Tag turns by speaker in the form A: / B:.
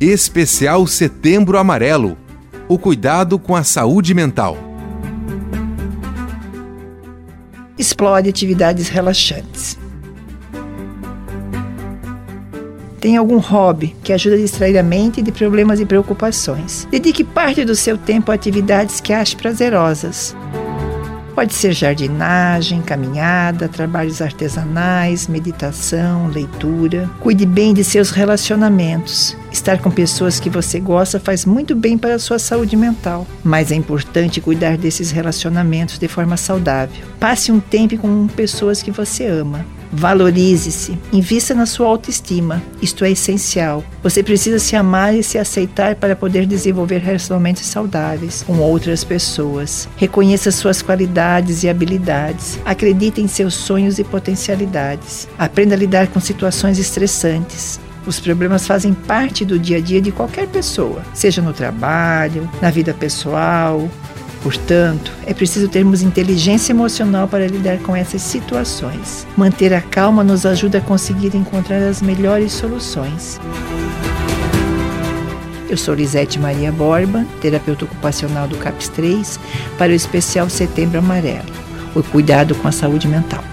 A: Especial Setembro Amarelo o cuidado com a saúde mental.
B: Explore atividades relaxantes. Tem algum hobby que ajuda a distrair a mente de problemas e preocupações. Dedique parte do seu tempo a atividades que ache prazerosas. Pode ser jardinagem, caminhada, trabalhos artesanais, meditação, leitura. Cuide bem de seus relacionamentos. Estar com pessoas que você gosta faz muito bem para a sua saúde mental, mas é importante cuidar desses relacionamentos de forma saudável. Passe um tempo com pessoas que você ama. Valorize-se, invista na sua autoestima. Isto é essencial. Você precisa se amar e se aceitar para poder desenvolver relacionamentos saudáveis com outras pessoas. Reconheça suas qualidades e habilidades. Acredite em seus sonhos e potencialidades. Aprenda a lidar com situações estressantes. Os problemas fazem parte do dia a dia de qualquer pessoa, seja no trabalho, na vida pessoal, Portanto, é preciso termos inteligência emocional para lidar com essas situações. Manter a calma nos ajuda a conseguir encontrar as melhores soluções. Eu sou Lisete Maria Borba, terapeuta ocupacional do CAPS 3, para o especial Setembro Amarelo, o cuidado com a saúde mental.